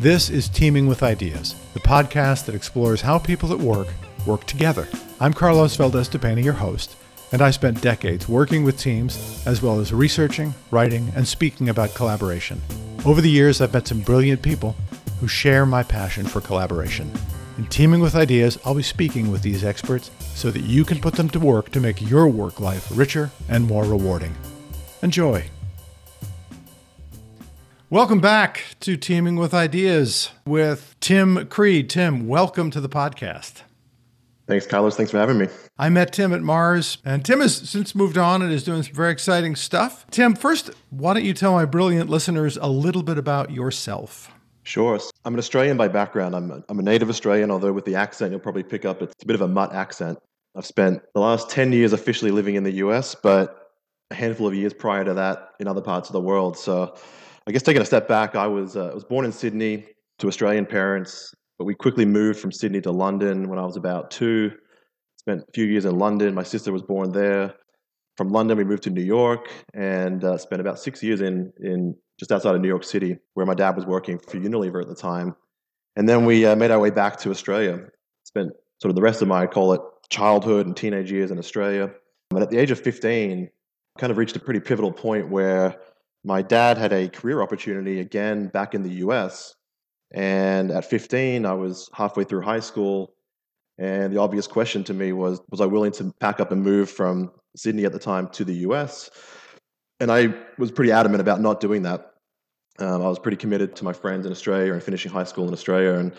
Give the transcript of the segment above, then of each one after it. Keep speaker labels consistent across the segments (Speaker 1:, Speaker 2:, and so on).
Speaker 1: This is Teaming with Ideas, the podcast that explores how people at work work together. I'm Carlos Valdez your host, and I spent decades working with teams as well as researching, writing, and speaking about collaboration. Over the years, I've met some brilliant people who share my passion for collaboration. In Teaming with Ideas, I'll be speaking with these experts so that you can put them to work to make your work life richer and more rewarding. Enjoy. Welcome back to Teaming with Ideas with Tim Creed. Tim, welcome to the podcast.
Speaker 2: Thanks, Carlos. Thanks for having me.
Speaker 1: I met Tim at Mars, and Tim has since moved on and is doing some very exciting stuff. Tim, first, why don't you tell my brilliant listeners a little bit about yourself?
Speaker 2: Sure. I'm an Australian by background. I'm a, I'm a native Australian, although with the accent, you'll probably pick up it's a bit of a mutt accent. I've spent the last 10 years officially living in the US, but a handful of years prior to that in other parts of the world. So I guess taking a step back, I was uh, I was born in Sydney to Australian parents, but we quickly moved from Sydney to London when I was about two. Spent a few years in London. My sister was born there. From London, we moved to New York and uh, spent about six years in in just outside of New York City, where my dad was working for Unilever at the time. And then we uh, made our way back to Australia. Spent sort of the rest of my, I call it, childhood and teenage years in Australia. And at the age of 15, kind of reached a pretty pivotal point where my dad had a career opportunity again back in the US. And at 15, I was halfway through high school. And the obvious question to me was Was I willing to pack up and move from Sydney at the time to the US? And I was pretty adamant about not doing that. Um, I was pretty committed to my friends in Australia and finishing high school in Australia. And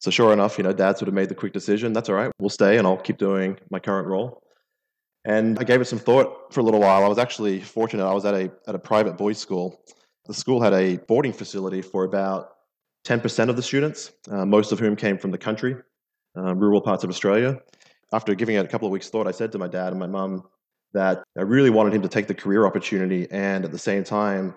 Speaker 2: so, sure enough, you know, dad sort of made the quick decision that's all right, we'll stay and I'll keep doing my current role. And I gave it some thought for a little while. I was actually fortunate. I was at a, at a private boys' school. The school had a boarding facility for about 10% of the students, uh, most of whom came from the country, uh, rural parts of Australia. After giving it a couple of weeks' thought, I said to my dad and my mum that I really wanted him to take the career opportunity. And at the same time,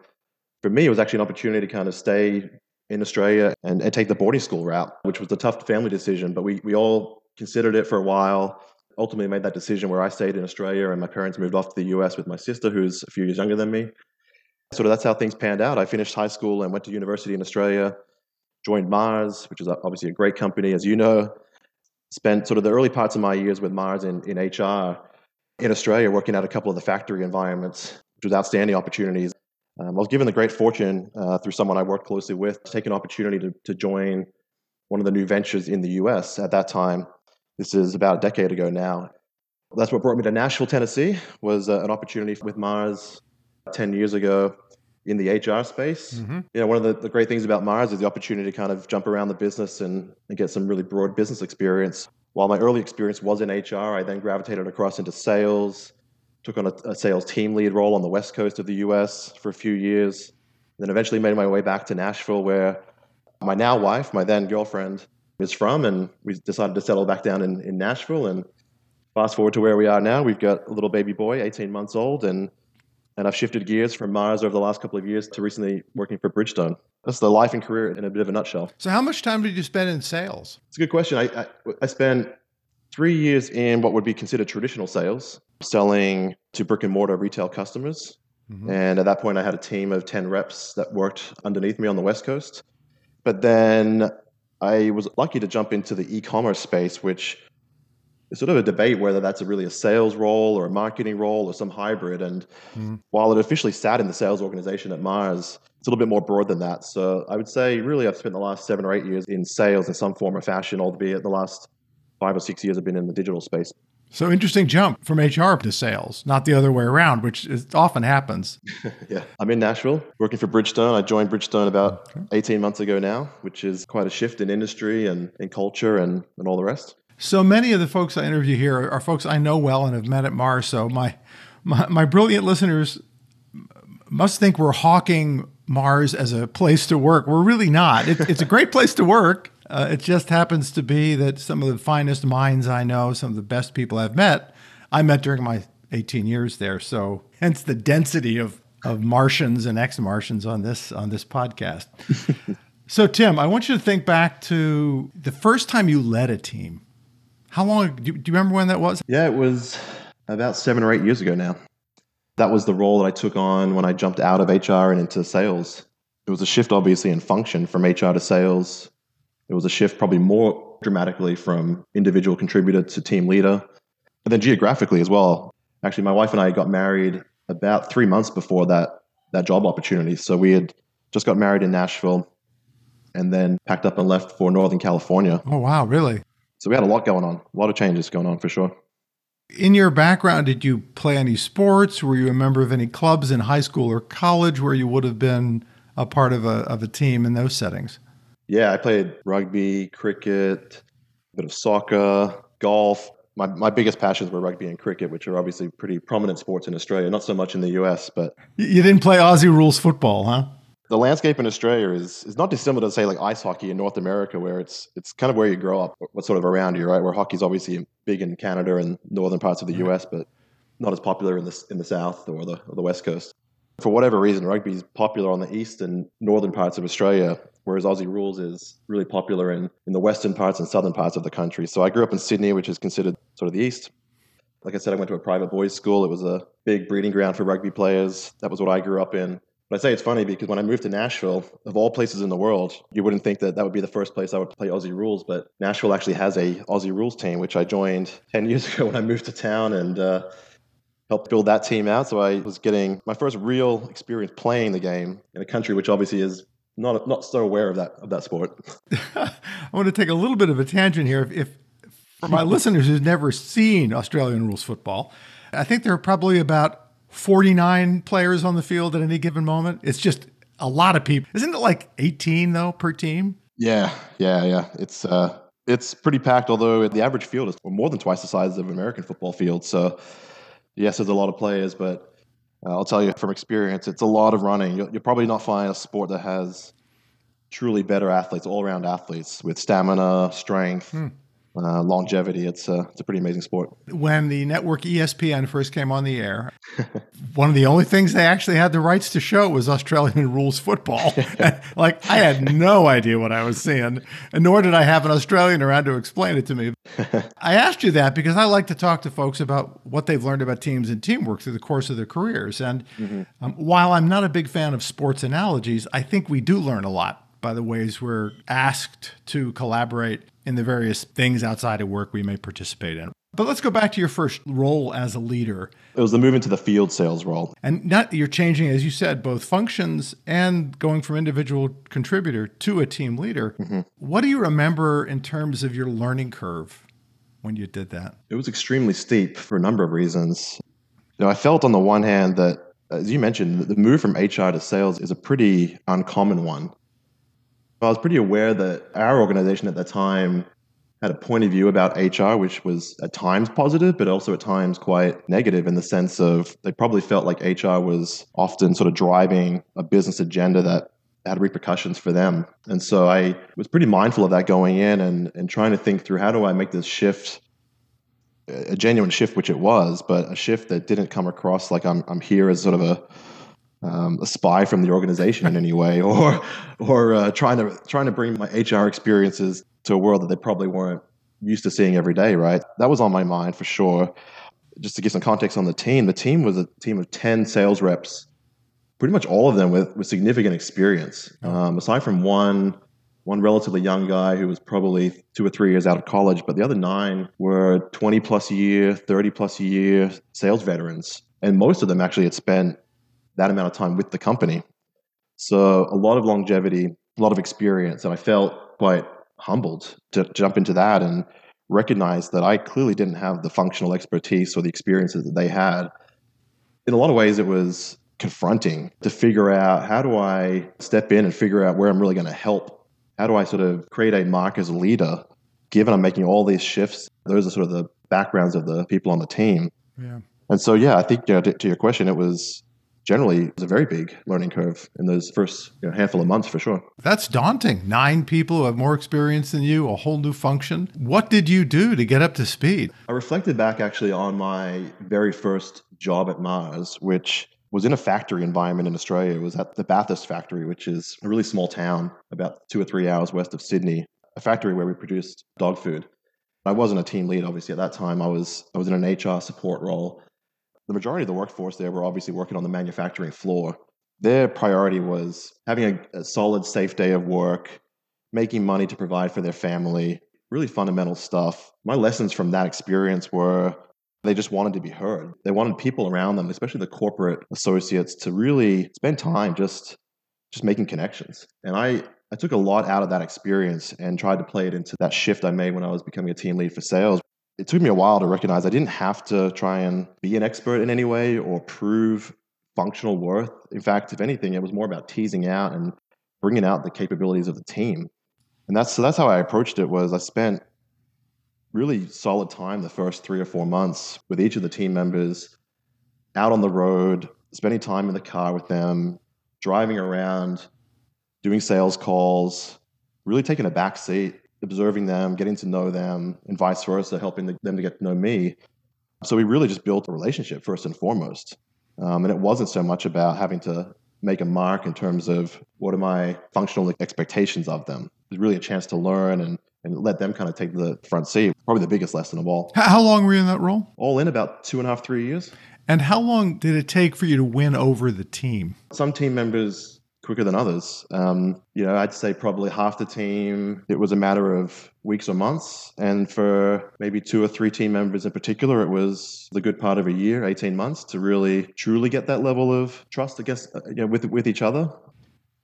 Speaker 2: for me, it was actually an opportunity to kind of stay in Australia and, and take the boarding school route, which was a tough family decision. But we, we all considered it for a while ultimately made that decision where I stayed in Australia and my parents moved off to the US with my sister, who's a few years younger than me. Sort of that's how things panned out. I finished high school and went to university in Australia, joined Mars, which is obviously a great company, as you know. Spent sort of the early parts of my years with Mars in, in HR in Australia, working at a couple of the factory environments, which was outstanding opportunities. Um, I was given the great fortune uh, through someone I worked closely with to take an opportunity to, to join one of the new ventures in the US at that time this is about a decade ago now. That's what brought me to Nashville, Tennessee, was uh, an opportunity with Mars 10 years ago in the HR space. Mm-hmm. You know, one of the, the, great things about Mars is the opportunity to kind of jump around the business and, and get some really broad business experience. While my early experience was in HR, I then gravitated across into sales, took on a, a sales team lead role on the west coast of the US for a few years, then eventually made my way back to Nashville, where my now wife, my then girlfriend, is from, and we decided to settle back down in, in Nashville. And fast forward to where we are now, we've got a little baby boy, 18 months old, and and I've shifted gears from Mars over the last couple of years to recently working for Bridgestone. That's the life and career in a bit of a nutshell.
Speaker 1: So, how much time did you spend in sales?
Speaker 2: It's a good question. I, I, I spent three years in what would be considered traditional sales, selling to brick and mortar retail customers. Mm-hmm. And at that point, I had a team of 10 reps that worked underneath me on the West Coast. But then I was lucky to jump into the e-commerce space, which is sort of a debate whether that's a really a sales role or a marketing role or some hybrid. And mm. while it officially sat in the sales organization at Mars, it's a little bit more broad than that. So I would say really I've spent the last seven or eight years in sales in some form or fashion, albeit the last five or six years have been in the digital space.
Speaker 1: So interesting jump from HR to sales, not the other way around, which is, often happens.
Speaker 2: yeah. I'm in Nashville working for Bridgestone. I joined Bridgestone about okay. 18 months ago now, which is quite a shift in industry and in culture and, and all the rest.
Speaker 1: So many of the folks I interview here are, folks I know well and have met at Mars. So my, my, my brilliant listeners must think we're hawking Mars as a place to work. We're really not. It, it's a great place to work. Uh, it just happens to be that some of the finest minds I know, some of the best people I've met, I met during my 18 years there. So hence the density of of Martians and ex-Martians on this on this podcast. so Tim, I want you to think back to the first time you led a team. How long do you, do you remember when that was?
Speaker 2: Yeah, it was about 7 or 8 years ago now. That was the role that I took on when I jumped out of HR and into sales It was a shift, obviously, in function from HR to sales. It was a shift, probably more dramatically, from individual contributor to team leader. And then geographically as well. Actually, my wife and I got married about three months before that that job opportunity. So we had just got married in Nashville and then packed up and left for Northern California.
Speaker 1: Oh, wow, really?
Speaker 2: So we had a lot going on, a lot of changes going on for sure.
Speaker 1: In your background, did you play any sports? Were you a member of any clubs in high school or college where you would have been a part of a, of a team in those settings?
Speaker 2: Yeah, I played rugby, cricket, a bit of soccer, golf. My, my biggest passions were rugby and cricket, which are obviously pretty prominent sports in Australia, not so much in the US, but.
Speaker 1: You didn't play Aussie rules football, huh?
Speaker 2: the landscape in Australia is is not dissimilar to say like ice hockey in North America, where it's it's kind of where you grow up, what's sort of around you, right? Where hockey's obviously big in Canada and northern parts of the U.S., but not as popular in the in the south or the or the west coast. For whatever reason, rugby is popular on the east and northern parts of Australia, whereas Aussie rules is really popular in, in the western parts and southern parts of the country. So I grew up in Sydney, which is considered sort of the east. Like I said, I went to a private boys' school. It was a big breeding ground for rugby players. That was what I grew up in. But I say it's funny because when I moved to Nashville, of all places in the world, you wouldn't think that that would be the first place I would play Aussie rules. But Nashville actually has a Aussie rules team, which I joined 10 years ago when I moved to town and uh, helped build that team out. So I was getting my first real experience playing the game in a country which obviously is not not so aware of that of that sport.
Speaker 1: I want to take a little bit of a tangent here. If, if for my listeners who've never seen Australian rules football, I think there are probably about 49 players on the field at any given moment. It's just a lot of people. Isn't it like 18 though per team?
Speaker 2: Yeah, yeah, yeah. It's uh it's pretty packed although the average field is more than twice the size of an American football field. So yes, there's a lot of players, but uh, I'll tell you from experience, it's a lot of running. You'll, you'll probably not find a sport that has truly better athletes, all-around athletes with stamina, strength, hmm uh, longevity. It's a, it's a pretty amazing sport.
Speaker 1: When the network ESPN first came on the air, one of the only things they actually had the rights to show was Australian rules football. like I had no idea what I was seeing, and nor did I have an Australian around to explain it to me. I asked you that because I like to talk to folks about what they've learned about teams and teamwork through the course of their careers. And mm-hmm. um, while I'm not a big fan of sports analogies, I think we do learn a lot by the ways we're asked to collaborate in the various things outside of work we may participate in. But let's go back to your first role as a leader.
Speaker 2: It was the move into the field sales role.
Speaker 1: And not you're changing, as you said, both functions and going from individual contributor to a team leader. Mm-hmm. What do you remember in terms of your learning curve when you did that?
Speaker 2: It was extremely steep for a number of reasons. You know, I felt on the one hand that, as you mentioned, the move from HR to sales is a pretty uncommon one. I was pretty aware that our organization at the time had a point of view about HR, which was at times positive, but also at times quite negative in the sense of they probably felt like HR was often sort of driving a business agenda that had repercussions for them. And so I was pretty mindful of that going in and, and trying to think through how do I make this shift a genuine shift, which it was, but a shift that didn't come across like I'm, I'm here as sort of a um, a spy from the organization in any way, or or uh, trying to trying to bring my HR experiences to a world that they probably weren't used to seeing every day. Right, that was on my mind for sure. Just to give some context on the team, the team was a team of ten sales reps, pretty much all of them with with significant experience. Um, aside from one one relatively young guy who was probably two or three years out of college, but the other nine were 20 plus year, 30 plus year sales veterans. And most of them actually had spent that amount of time with the company. So a lot of longevity, a lot of experience, and I felt quite humbled to jump into that and recognize that I clearly didn't have the functional expertise or the experiences that they had. In a lot of ways, it was confronting to figure out how do I step in and figure out where I'm really going to help? How do I sort of create a mark as a leader, given I'm making all these shifts? Those are sort of the backgrounds of the people on the team. Yeah. And so, yeah, I think you know, to, to your question, it was generally it was a very big learning curve in those first you know, handful of months for sure.
Speaker 1: That's daunting. Nine people who have more experience than you, a whole new function. What did you do to get up to speed?
Speaker 2: I reflected back actually on my very first job at Mars, which was in a factory environment in Australia. It was at the Bathurst factory, which is a really small town about two or three hours west of Sydney, a factory where we produced dog food. I wasn't a team lead, obviously, at that time. I was I was in an HR support role the majority of the workforce there were obviously working on the manufacturing floor. their priority was having a, a solid, safe day of work, making money to provide for their family, really fundamental stuff. My lessons from that experience were they just wanted to be heard. They wanted people around them, especially the corporate associates, to really spend time just just making connections. And I I took a lot out of that experience and tried to play it into that shift I made when I was becoming a team lead for sales. It took me a while to recognize I didn't have to try and be an expert in any way or prove functional worth. In fact, if anything, it was more about teasing out and bringing out the capabilities of the team. And that's so that's how I approached it was I spent really solid time the first 3 or 4 months with each of the team members out on the road, spending time in the car with them, driving around, doing sales calls, really taking a back seat, observing them, getting to know them, and vice versa, helping them to get to know me. So we really just built a relationship first and foremost. Um, and it wasn't so much about having to make a mark in terms of what are my functional expectations of them. It was really a chance to learn and, and let them kind of take the front seat. Probably the biggest lesson of all.
Speaker 1: How long were you in that role?
Speaker 2: All in about two and a half, three years.
Speaker 1: And how long did it take for you to win over the team?
Speaker 2: Some team members quicker than others. Um, you know, I'd say probably half the team, it was a matter of weeks or months. And for maybe two or three team members in particular, it was the good part of a year, 18 months to really truly get that level of trust, I guess, uh, you know, with, with each other.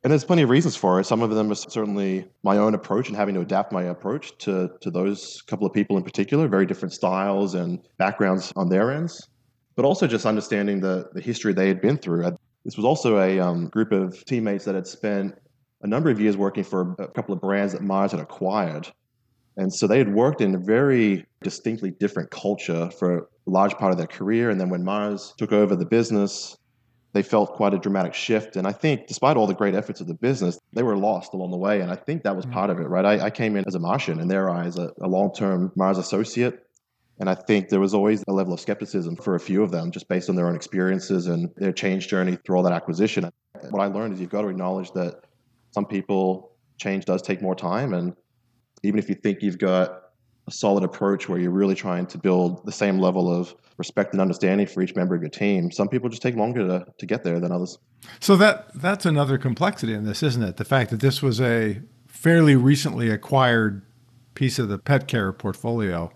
Speaker 2: And there's plenty of reasons for it. Some of them are certainly my own approach and having to adapt my approach to, to those couple of people in particular, very different styles and backgrounds on their ends but also just understanding the, the history they had been through. This was also a um, group of teammates that had spent a number of years working for a couple of brands that Mars had acquired. And so they had worked in a very distinctly different culture for a large part of their career. And then when Mars took over the business, they felt quite a dramatic shift. And I think, despite all the great efforts of the business, they were lost along the way. And I think that was part of it, right? I, I came in as a Martian in their eyes, a, a long term Mars associate. And I think there was always a level of skepticism for a few of them, just based on their own experiences and their change journey through all that acquisition. What I learned is you've got to acknowledge that some people, change does take more time. And even if you think you've got a solid approach where you're really trying to build the same level of respect and understanding for each member of your team, some people just take longer to, to get there than others.
Speaker 1: So that that's another complexity in this, isn't it? The fact that this was a fairly recently acquired piece of the pet care portfolio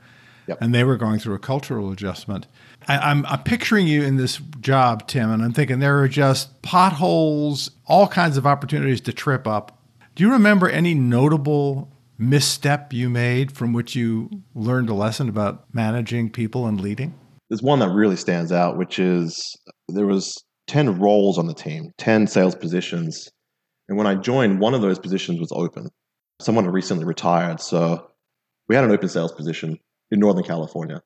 Speaker 1: Yep. And they were going through a cultural adjustment. I, I'm, I'm picturing you in this job, Tim, and I'm thinking there are just potholes, all kinds of opportunities to trip up. Do you remember any notable misstep you made from which you learned a lesson about managing people and leading?
Speaker 2: There's one that really stands out, which is there was 10 roles on the team, 10 sales positions. And when I joined, one of those positions was open. Someone had recently retired. So we had an open sales position in Northern California.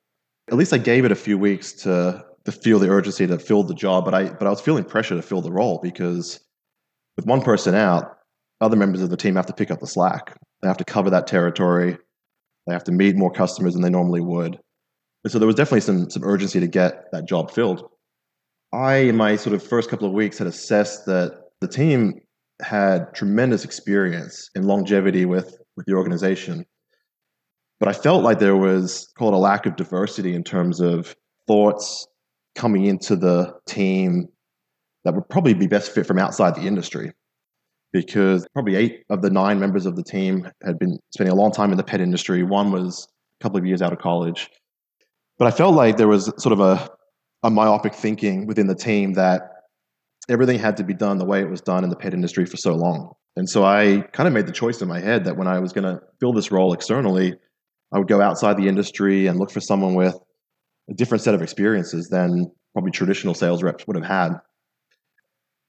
Speaker 2: At least I gave it a few weeks to to feel the urgency to fill the job, but I but I was feeling pressure to fill the role because with one person out, other members of the team have to pick up the slack. They have to cover that territory. They have to meet more customers than they normally would. And so there was definitely some some urgency to get that job filled. I, in my sort of first couple of weeks, had assessed that the team had tremendous experience and longevity with with the organization. But I felt like there was, call it a lack of diversity in terms of thoughts coming into the team that would probably be best fit from outside the industry. Because probably eight of the nine members of the team had been spending a long time in the pet industry. One was a couple of years out of college. But I felt like there was sort of a, a myopic thinking within the team that everything had to be done the way it was done in the pet industry for so long. And so I kind of made the choice in my head that when I was going to fill this role externally, I would go outside the industry and look for someone with a different set of experiences than probably traditional sales reps would have had.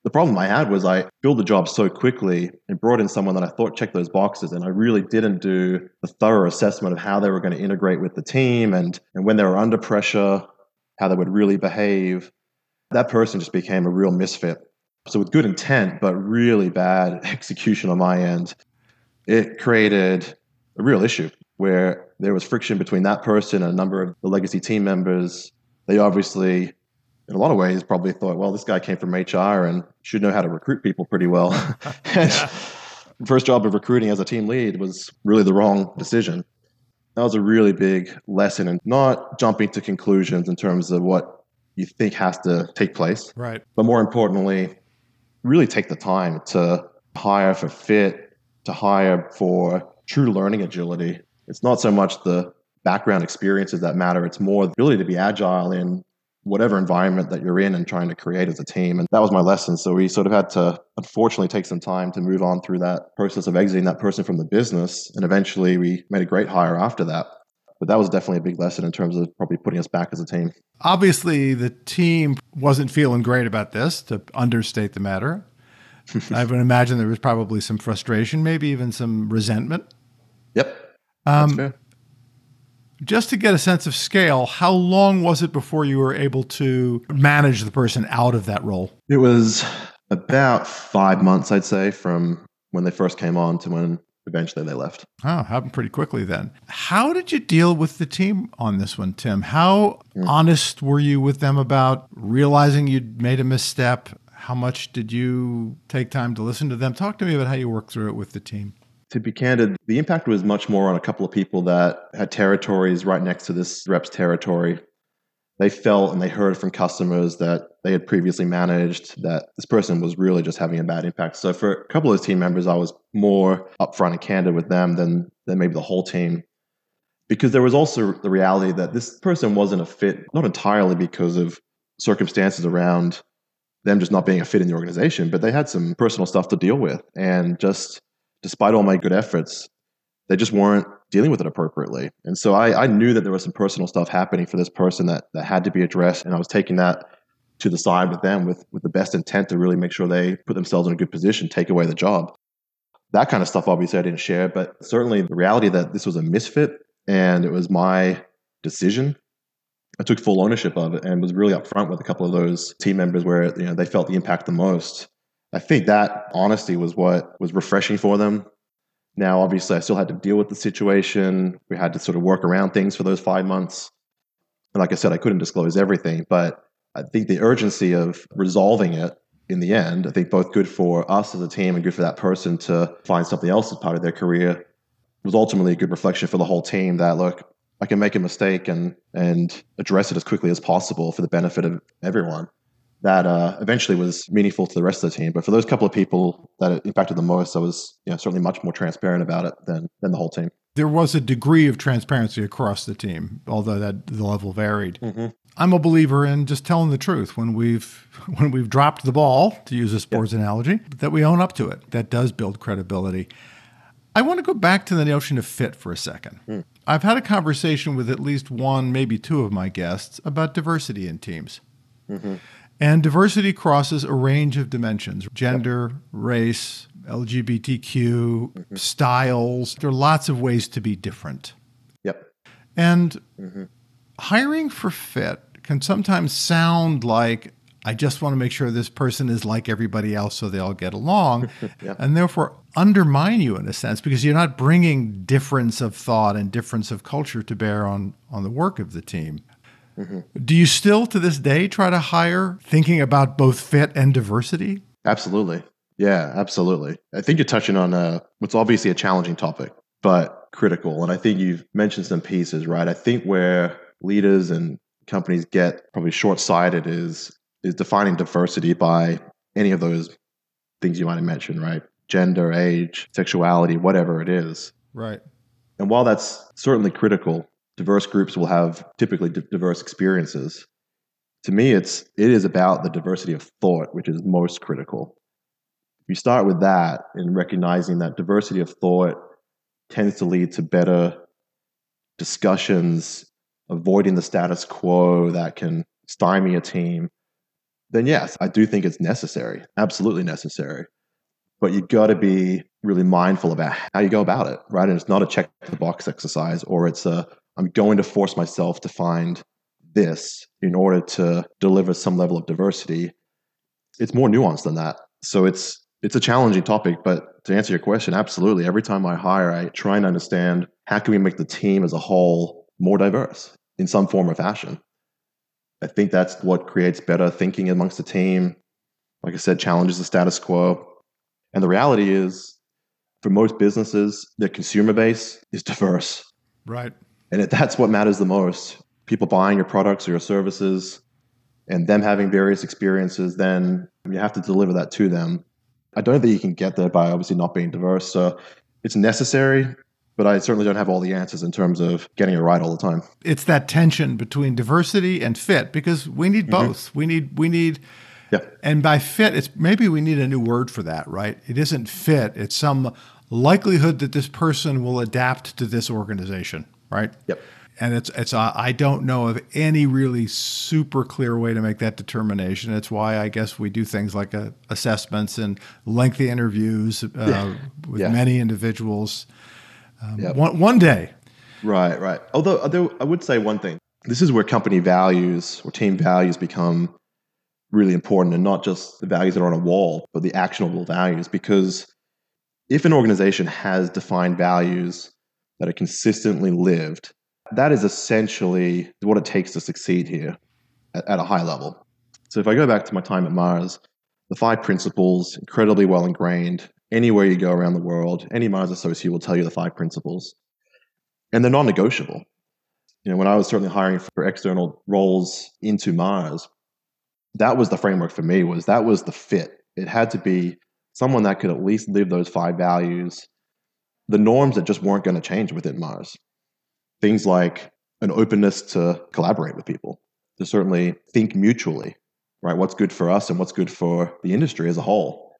Speaker 2: The problem I had was I filled the job so quickly and brought in someone that I thought checked those boxes, and I really didn't do a thorough assessment of how they were going to integrate with the team and, and when they were under pressure, how they would really behave. That person just became a real misfit. So, with good intent, but really bad execution on my end, it created a real issue where there was friction between that person and a number of the legacy team members. They obviously, in a lot of ways, probably thought, well, this guy came from HR and should know how to recruit people pretty well. yeah. First job of recruiting as a team lead was really the wrong decision. That was a really big lesson in not jumping to conclusions in terms of what you think has to take place.
Speaker 1: Right.
Speaker 2: But more importantly, really take the time to hire for fit, to hire for true learning agility. It's not so much the background experiences that matter. It's more really to be agile in whatever environment that you're in and trying to create as a team. And that was my lesson. So we sort of had to, unfortunately, take some time to move on through that process of exiting that person from the business. And eventually we made a great hire after that. But that was definitely a big lesson in terms of probably putting us back as a team.
Speaker 1: Obviously, the team wasn't feeling great about this, to understate the matter. I would imagine there was probably some frustration, maybe even some resentment.
Speaker 2: Yep. Um,
Speaker 1: just to get a sense of scale, how long was it before you were able to manage the person out of that role?
Speaker 2: It was about five months, I'd say, from when they first came on to when eventually they left.
Speaker 1: Oh, happened pretty quickly then. How did you deal with the team on this one, Tim? How mm. honest were you with them about realizing you'd made a misstep? How much did you take time to listen to them? Talk to me about how you worked through it with the team
Speaker 2: to be candid, the impact was much more on a couple of people that had territories right next to this rep's territory. They felt and they heard from customers that they had previously managed that this person was really just having a bad impact. So for a couple of those team members, I was more upfront and candid with them than than maybe the whole team. Because there was also the reality that this person wasn't a fit, not entirely because of circumstances around them just not being a fit in the organization, but they had some personal stuff to deal with. And just despite all my good efforts, they just weren't dealing with it appropriately. And so I, I knew that there was some personal stuff happening for this person that, that had to be addressed. And I was taking that to the side with them with, with the best intent to really make sure they put themselves in a good position, take away the job. That kind of stuff, obviously, I didn't share, but certainly the reality that this was a misfit and it was my decision. I took full ownership of it and was really upfront with a couple of those team members where you know they felt the impact the most. I think that honesty was what was refreshing for them. Now, obviously, I still had to deal with the situation. We had to sort of work around things for those five months. And like I said, I couldn't disclose everything, but I think the urgency of resolving it in the end, I think both good for us as a team and good for that person to find something else as part of their career was ultimately a good reflection for the whole team that look, I can make a mistake and and address it as quickly as possible for the benefit of everyone that uh, eventually was meaningful to the rest of the team. But for those couple of people that it impacted the most, I was you know, certainly much more transparent about it than, than the whole team.
Speaker 1: There was a degree of transparency across the team, although that the level varied. Mm-hmm. I'm a believer in just telling the truth when we've when we've dropped the ball, to use a sports analogy, that we own up to it. That does build credibility. I want to go back to the notion of fit for a second. Mm. I've had a conversation with at least one, maybe two of my guests about diversity in teams. Mm-hmm. And diversity crosses a range of dimensions gender, race, LGBTQ, mm-hmm. styles. There are lots of ways to be different.
Speaker 2: Yep.
Speaker 1: And mm-hmm. hiring for fit can sometimes sound like I just want to make sure this person is like everybody else so they all get along, yep. and therefore undermine you in a sense because you're not bringing difference of thought and difference of culture to bear on, on the work of the team. Mm-hmm. Do you still to this day try to hire thinking about both fit and diversity?
Speaker 2: Absolutely. Yeah, absolutely. I think you're touching on a, what's obviously a challenging topic, but critical. And I think you've mentioned some pieces, right? I think where leaders and companies get probably short sighted is is defining diversity by any of those things you might have mentioned, right? Gender, age, sexuality, whatever it is.
Speaker 1: Right.
Speaker 2: And while that's certainly critical, diverse groups will have typically diverse experiences. To me, it's it is about the diversity of thought, which is most critical. If you start with that and recognizing that diversity of thought tends to lead to better discussions, avoiding the status quo that can stymie a team, then yes, I do think it's necessary, absolutely necessary. But you've got to be really mindful about how you go about it, right? And it's not a check the box exercise or it's a I'm going to force myself to find this in order to deliver some level of diversity. It's more nuanced than that. So it's it's a challenging topic, but to answer your question, absolutely. Every time I hire, I try and understand how can we make the team as a whole more diverse in some form or fashion. I think that's what creates better thinking amongst the team. Like I said, challenges the status quo. And the reality is, for most businesses, their consumer base is diverse.
Speaker 1: Right.
Speaker 2: And that's what matters the most. People buying your products or your services, and them having various experiences, then you have to deliver that to them. I don't think you can get there by obviously not being diverse. So it's necessary, but I certainly don't have all the answers in terms of getting it right all the time.
Speaker 1: It's that tension between diversity and fit because we need mm-hmm. both. Mm-hmm. We need we need
Speaker 2: yeah.
Speaker 1: And by fit, it's maybe we need a new word for that, right? It isn't fit, it's some likelihood that this person will adapt to this organization, right?
Speaker 2: Yep
Speaker 1: and it's it's uh, I don't know of any really super clear way to make that determination. It's why I guess we do things like uh, assessments and lengthy interviews uh, yeah. with yeah. many individuals. Um, yep. one one day,
Speaker 2: right, right. Although, although I would say one thing, this is where company values or team values become really important, and not just the values that are on a wall, but the actionable values. Because if an organization has defined values that are consistently lived that is essentially what it takes to succeed here at, at a high level. So if I go back to my time at Mars, the five principles, incredibly well ingrained. Anywhere you go around the world, any Mars associate will tell you the five principles. And they're non negotiable. You know, when I was certainly hiring for external roles into Mars, that was the framework for me, was that was the fit. It had to be someone that could at least live those five values, the norms that just weren't going to change within Mars things like an openness to collaborate with people, to certainly think mutually, right? What's good for us and what's good for the industry as a whole.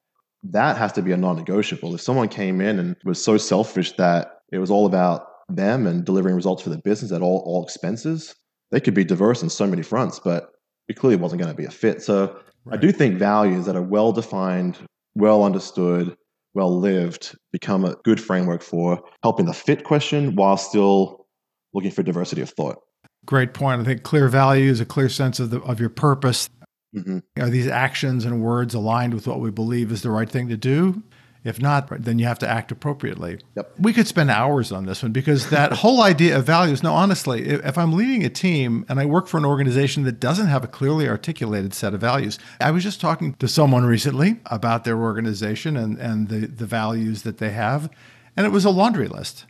Speaker 2: That has to be a non negotiable. If someone came in and was so selfish that it was all about them and delivering results for the business at all, all expenses, they could be diverse in so many fronts, but it clearly wasn't going to be a fit. So right. I do think values that are well defined, well understood, well lived become a good framework for helping the fit question while still looking for diversity of thought.
Speaker 1: Great point. I think clear values, a clear sense of the, of your purpose. Mm-hmm. Are these actions and words aligned with what we believe is the right thing to do? If not, then you have to act appropriately.
Speaker 2: Yep.
Speaker 1: We could spend hours on this one because that whole idea of values. No, honestly, if I'm leading a team and I work for an organization that doesn't have a clearly articulated set of values, I was just talking to someone recently about their organization and, and the, the values that they have, and it was a laundry list.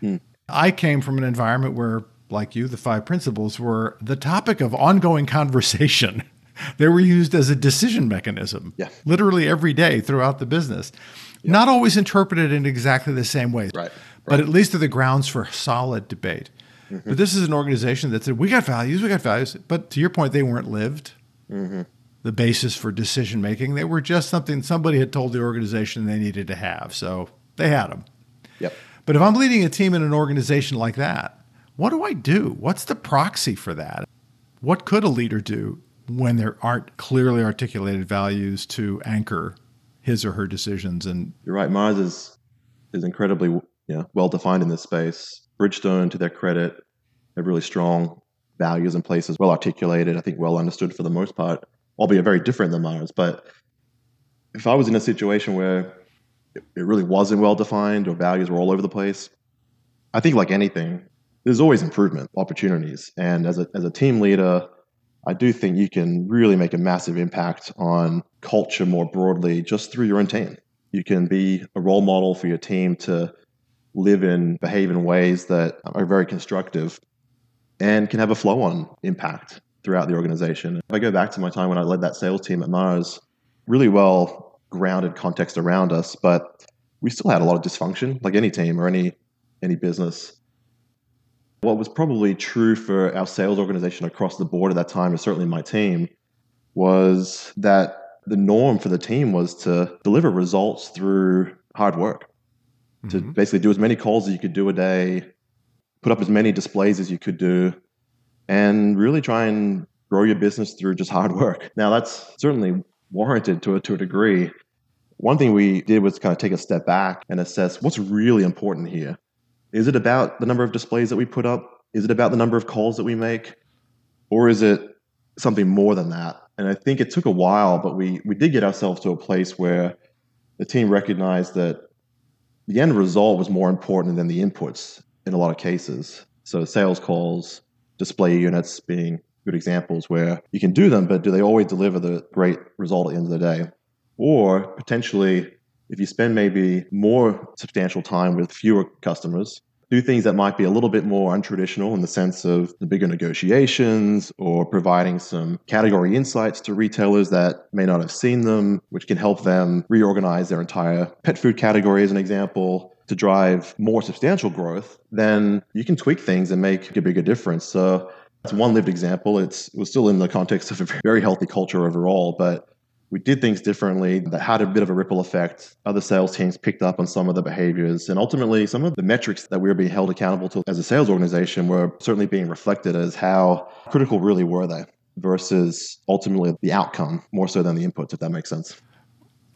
Speaker 1: Hmm. I came from an environment where, like you, the five principles were the topic of ongoing conversation. they were used as a decision mechanism,
Speaker 2: yeah.
Speaker 1: literally every day throughout the business. Yeah. Not always interpreted in exactly the same way,
Speaker 2: right, right.
Speaker 1: but at least they're the grounds for solid debate. Mm-hmm. But this is an organization that said, we got values, we got values. But to your point, they weren't lived. Mm-hmm. The basis for decision making, they were just something somebody had told the organization they needed to have. So they had them.
Speaker 2: Yep.
Speaker 1: But if I'm leading a team in an organization like that, what do I do? What's the proxy for that? What could a leader do when there aren't clearly articulated values to anchor his or her decisions? And
Speaker 2: you're right, Mars is is incredibly you know, well defined in this space. Bridgestone, to their credit, have really strong values in places, well articulated. I think well understood for the most part, albeit very different than Mars. But if I was in a situation where it really wasn't well defined or values were all over the place. I think, like anything, there's always improvement opportunities. And as a, as a team leader, I do think you can really make a massive impact on culture more broadly just through your own team. You can be a role model for your team to live in, behave in ways that are very constructive and can have a flow on impact throughout the organization. If I go back to my time when I led that sales team at Mars, really well grounded context around us, but we still had a lot of dysfunction, like any team or any any business. What was probably true for our sales organization across the board at that time, and certainly my team, was that the norm for the team was to deliver results through hard work, mm-hmm. to basically do as many calls as you could do a day, put up as many displays as you could do, and really try and grow your business through just hard work. Now, that's certainly warranted to a, to a degree. One thing we did was kind of take a step back and assess what's really important here. Is it about the number of displays that we put up? Is it about the number of calls that we make? Or is it something more than that? And I think it took a while, but we, we did get ourselves to a place where the team recognized that the end result was more important than the inputs in a lot of cases. So sales calls, display units being good examples where you can do them, but do they always deliver the great result at the end of the day? Or potentially, if you spend maybe more substantial time with fewer customers, do things that might be a little bit more untraditional in the sense of the bigger negotiations or providing some category insights to retailers that may not have seen them, which can help them reorganize their entire pet food category, as an example, to drive more substantial growth, then you can tweak things and make a bigger difference. So that's one lived example. It's, it was still in the context of a very healthy culture overall, but we did things differently that had a bit of a ripple effect. Other sales teams picked up on some of the behaviors. And ultimately, some of the metrics that we were being held accountable to as a sales organization were certainly being reflected as how critical really were they versus ultimately the outcome more so than the inputs, if that makes sense.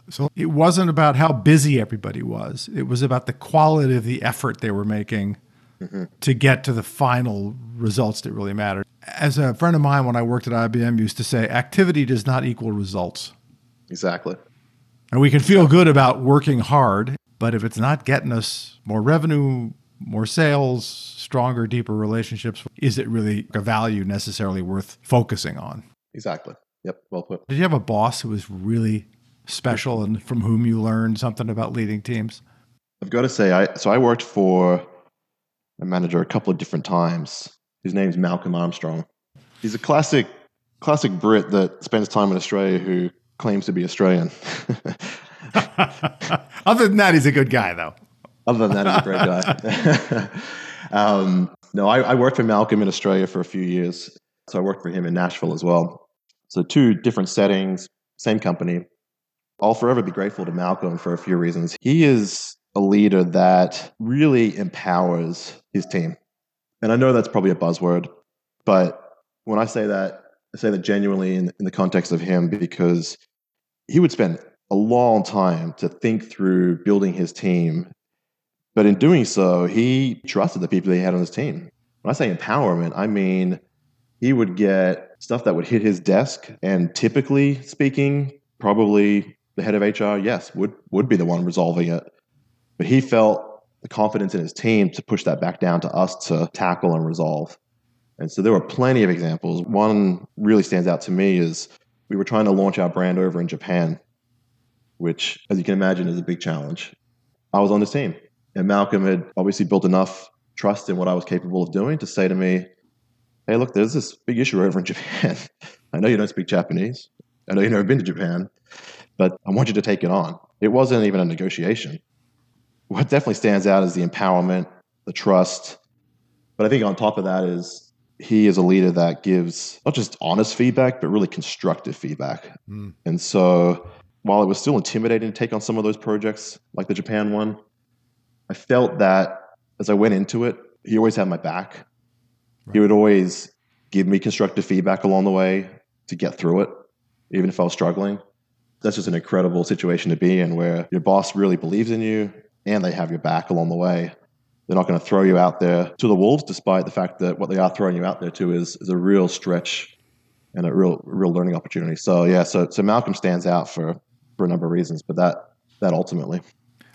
Speaker 1: So it wasn't about how busy everybody was, it was about the quality of the effort they were making mm-hmm. to get to the final results that really mattered. As a friend of mine when I worked at IBM used to say, activity does not equal results.
Speaker 2: Exactly.
Speaker 1: And we can feel good about working hard, but if it's not getting us more revenue, more sales, stronger, deeper relationships, is it really a value necessarily worth focusing on?
Speaker 2: Exactly. Yep. Well put.
Speaker 1: Did you have a boss who was really special and from whom you learned something about leading teams?
Speaker 2: I've got to say, I so I worked for a manager a couple of different times. His name's Malcolm Armstrong. He's a classic classic Brit that spends time in Australia who claims to be Australian.
Speaker 1: Other than that, he's a good guy, though.
Speaker 2: Other than that, he's a great guy. um, no, I, I, worked for Malcolm in Australia for a few years. So I worked for him in Nashville as well. So two different settings, same company. I'll forever be grateful to Malcolm for a few reasons. He is a leader that really empowers his team. And I know that's probably a buzzword, but when I say that, I say that genuinely in, in the context of him because he would spend a long time to think through building his team. But in doing so, he trusted the people he had on his team. When I say empowerment, I mean he would get stuff that would hit his desk. And typically speaking, probably the head of HR, yes, would, would be the one resolving it. But he felt the confidence in his team to push that back down to us to tackle and resolve. And so there were plenty of examples. One really stands out to me is we were trying to launch our brand over in Japan which, as you can imagine, is a big challenge. I was on the team, and Malcolm had obviously built enough trust in what I was capable of doing to say to me, Hey, look, there's this big issue over in Japan. I know you don't speak Japanese. I know you've never been to Japan, but I want you to take it on. It wasn't even a negotiation. What definitely stands out is the empowerment, the trust. But I think on top of that is he is a leader that gives not just honest feedback, but really constructive feedback. Mm. And so while it was still intimidating to take on some of those projects, like the Japan one, I felt that as I went into it, he always had my back. Right. He would always give me constructive feedback along the way to get through it, even if I was struggling. That's just an incredible situation to be in where your boss really believes in you and they have your back along the way. They're not going to throw you out there to the wolves, despite the fact that what they are throwing you out there to is, is a real stretch and a real real learning opportunity. So yeah, so so Malcolm stands out for for a number of reasons, but that that ultimately.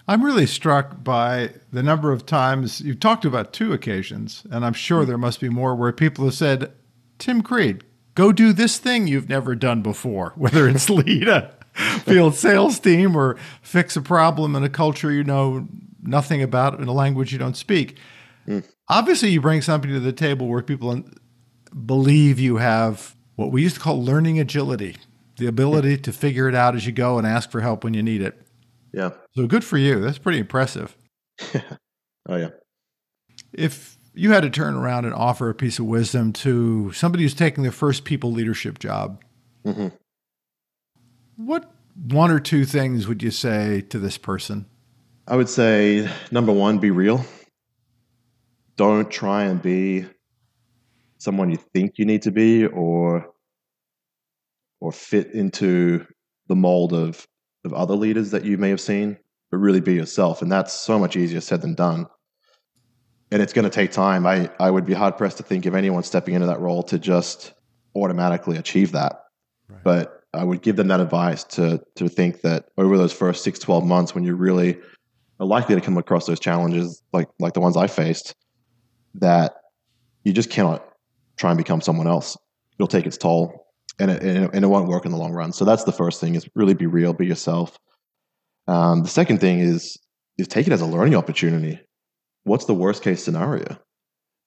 Speaker 1: I'm really struck by the number of times you've talked about two occasions, and I'm sure hmm. there must be more where people have said, Tim Creed, go do this thing you've never done before, whether it's lead a field sales team or fix a problem in a culture you know nothing about in a language you don't speak. Mm. Obviously, you bring something to the table where people believe you have what we used to call learning agility the ability to figure it out as you go and ask for help when you need it.
Speaker 2: Yeah.
Speaker 1: So good for you. That's pretty impressive.
Speaker 2: oh, yeah.
Speaker 1: If you had to turn around and offer a piece of wisdom to somebody who's taking their first people leadership job, mm-hmm. what one or two things would you say to this person?
Speaker 2: I would say number one, be real. Don't try and be someone you think you need to be or or fit into the mold of of other leaders that you may have seen, but really be yourself. And that's so much easier said than done. And it's going to take time. I, I would be hard pressed to think of anyone stepping into that role to just automatically achieve that. Right. But I would give them that advice to to think that over those first six, 12 months when you're really are likely to come across those challenges like like the ones I faced, that you just cannot try and become someone else. It'll take its toll and it, and it won't work in the long run. So that's the first thing: is really be real, be yourself. Um, the second thing is is take it as a learning opportunity. what's the worst case scenario?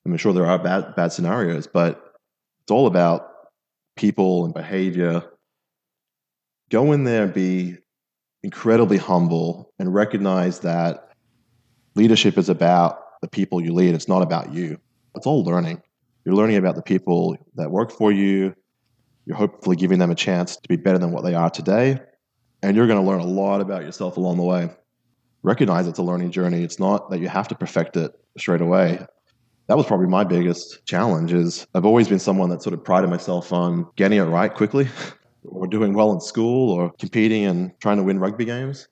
Speaker 2: I'm sure there are bad bad scenarios, but it's all about people and behavior. Go in there, and be incredibly humble, and recognize that leadership is about the people you lead. It's not about you. It's all learning. You're learning about the people that work for you. You're hopefully giving them a chance to be better than what they are today. And you're going to learn a lot about yourself along the way. Recognize it's a learning journey. It's not that you have to perfect it straight away. That was probably my biggest challenge is I've always been someone that sort of prided myself on getting it right quickly or doing well in school or competing and trying to win rugby games.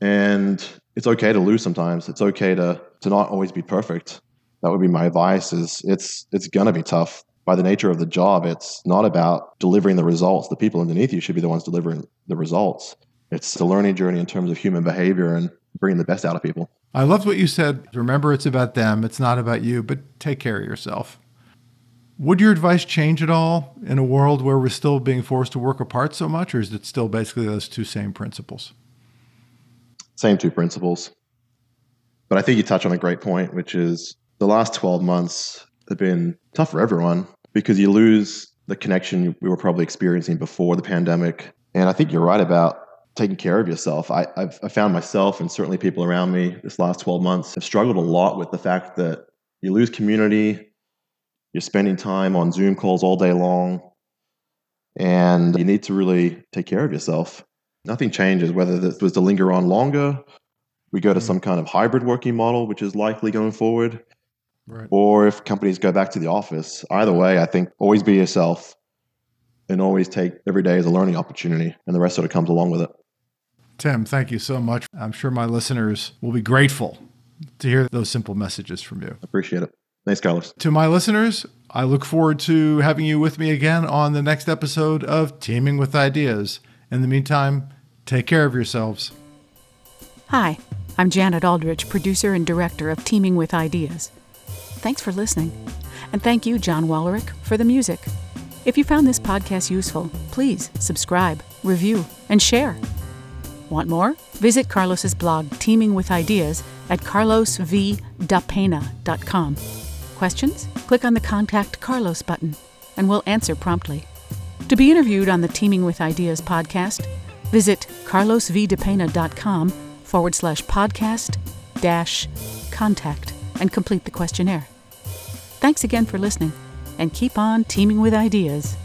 Speaker 2: And it's okay to lose sometimes. It's okay to to not always be perfect. That would be my advice is it's it's gonna be tough. By the nature of the job, it's not about delivering the results. The people underneath you should be the ones delivering the results. It's the learning journey in terms of human behavior and bringing the best out of people.
Speaker 1: I loved what you said. Remember, it's about them, it's not about you, but take care of yourself. Would your advice change at all in a world where we're still being forced to work apart so much, or is it still basically those two same principles?
Speaker 2: Same two principles. But I think you touch on a great point, which is the last 12 months have been tough for everyone because you lose the connection we were probably experiencing before the pandemic. And I think you're right about taking care of yourself. I, have I found myself and certainly people around me this last 12 months have struggled a lot with the fact that you lose community, you're spending time on Zoom calls all day long, and you need to really take care of yourself. Nothing changes, whether this was to linger on longer we go to mm. some kind of hybrid working model, which is likely going forward, right. or if companies go back to the office. Either way, I think always be yourself and always take every day as a learning opportunity, and the rest sort of comes along with it.
Speaker 1: Tim, thank you so much. I'm sure my listeners will be grateful to hear those simple messages from you.
Speaker 2: Appreciate it. Thanks, Carlos.
Speaker 1: To my listeners, I look forward to having you with me again on the next episode of Teaming with Ideas. In the meantime, take care of yourselves.
Speaker 3: Hi, I'm Janet Aldrich, producer and director of Teaming with Ideas. Thanks for listening. And thank you, John Wallerick, for the music. If you found this podcast useful, please subscribe, review, and share. Want more? Visit Carlos's blog, Teaming with Ideas, at carlosvdapena.com. Questions? Click on the Contact Carlos button, and we'll answer promptly. To be interviewed on the Teaming with Ideas podcast, visit carlosvdapena.com forward slash podcast dash contact and complete the questionnaire. Thanks again for listening, and keep on teaming with ideas.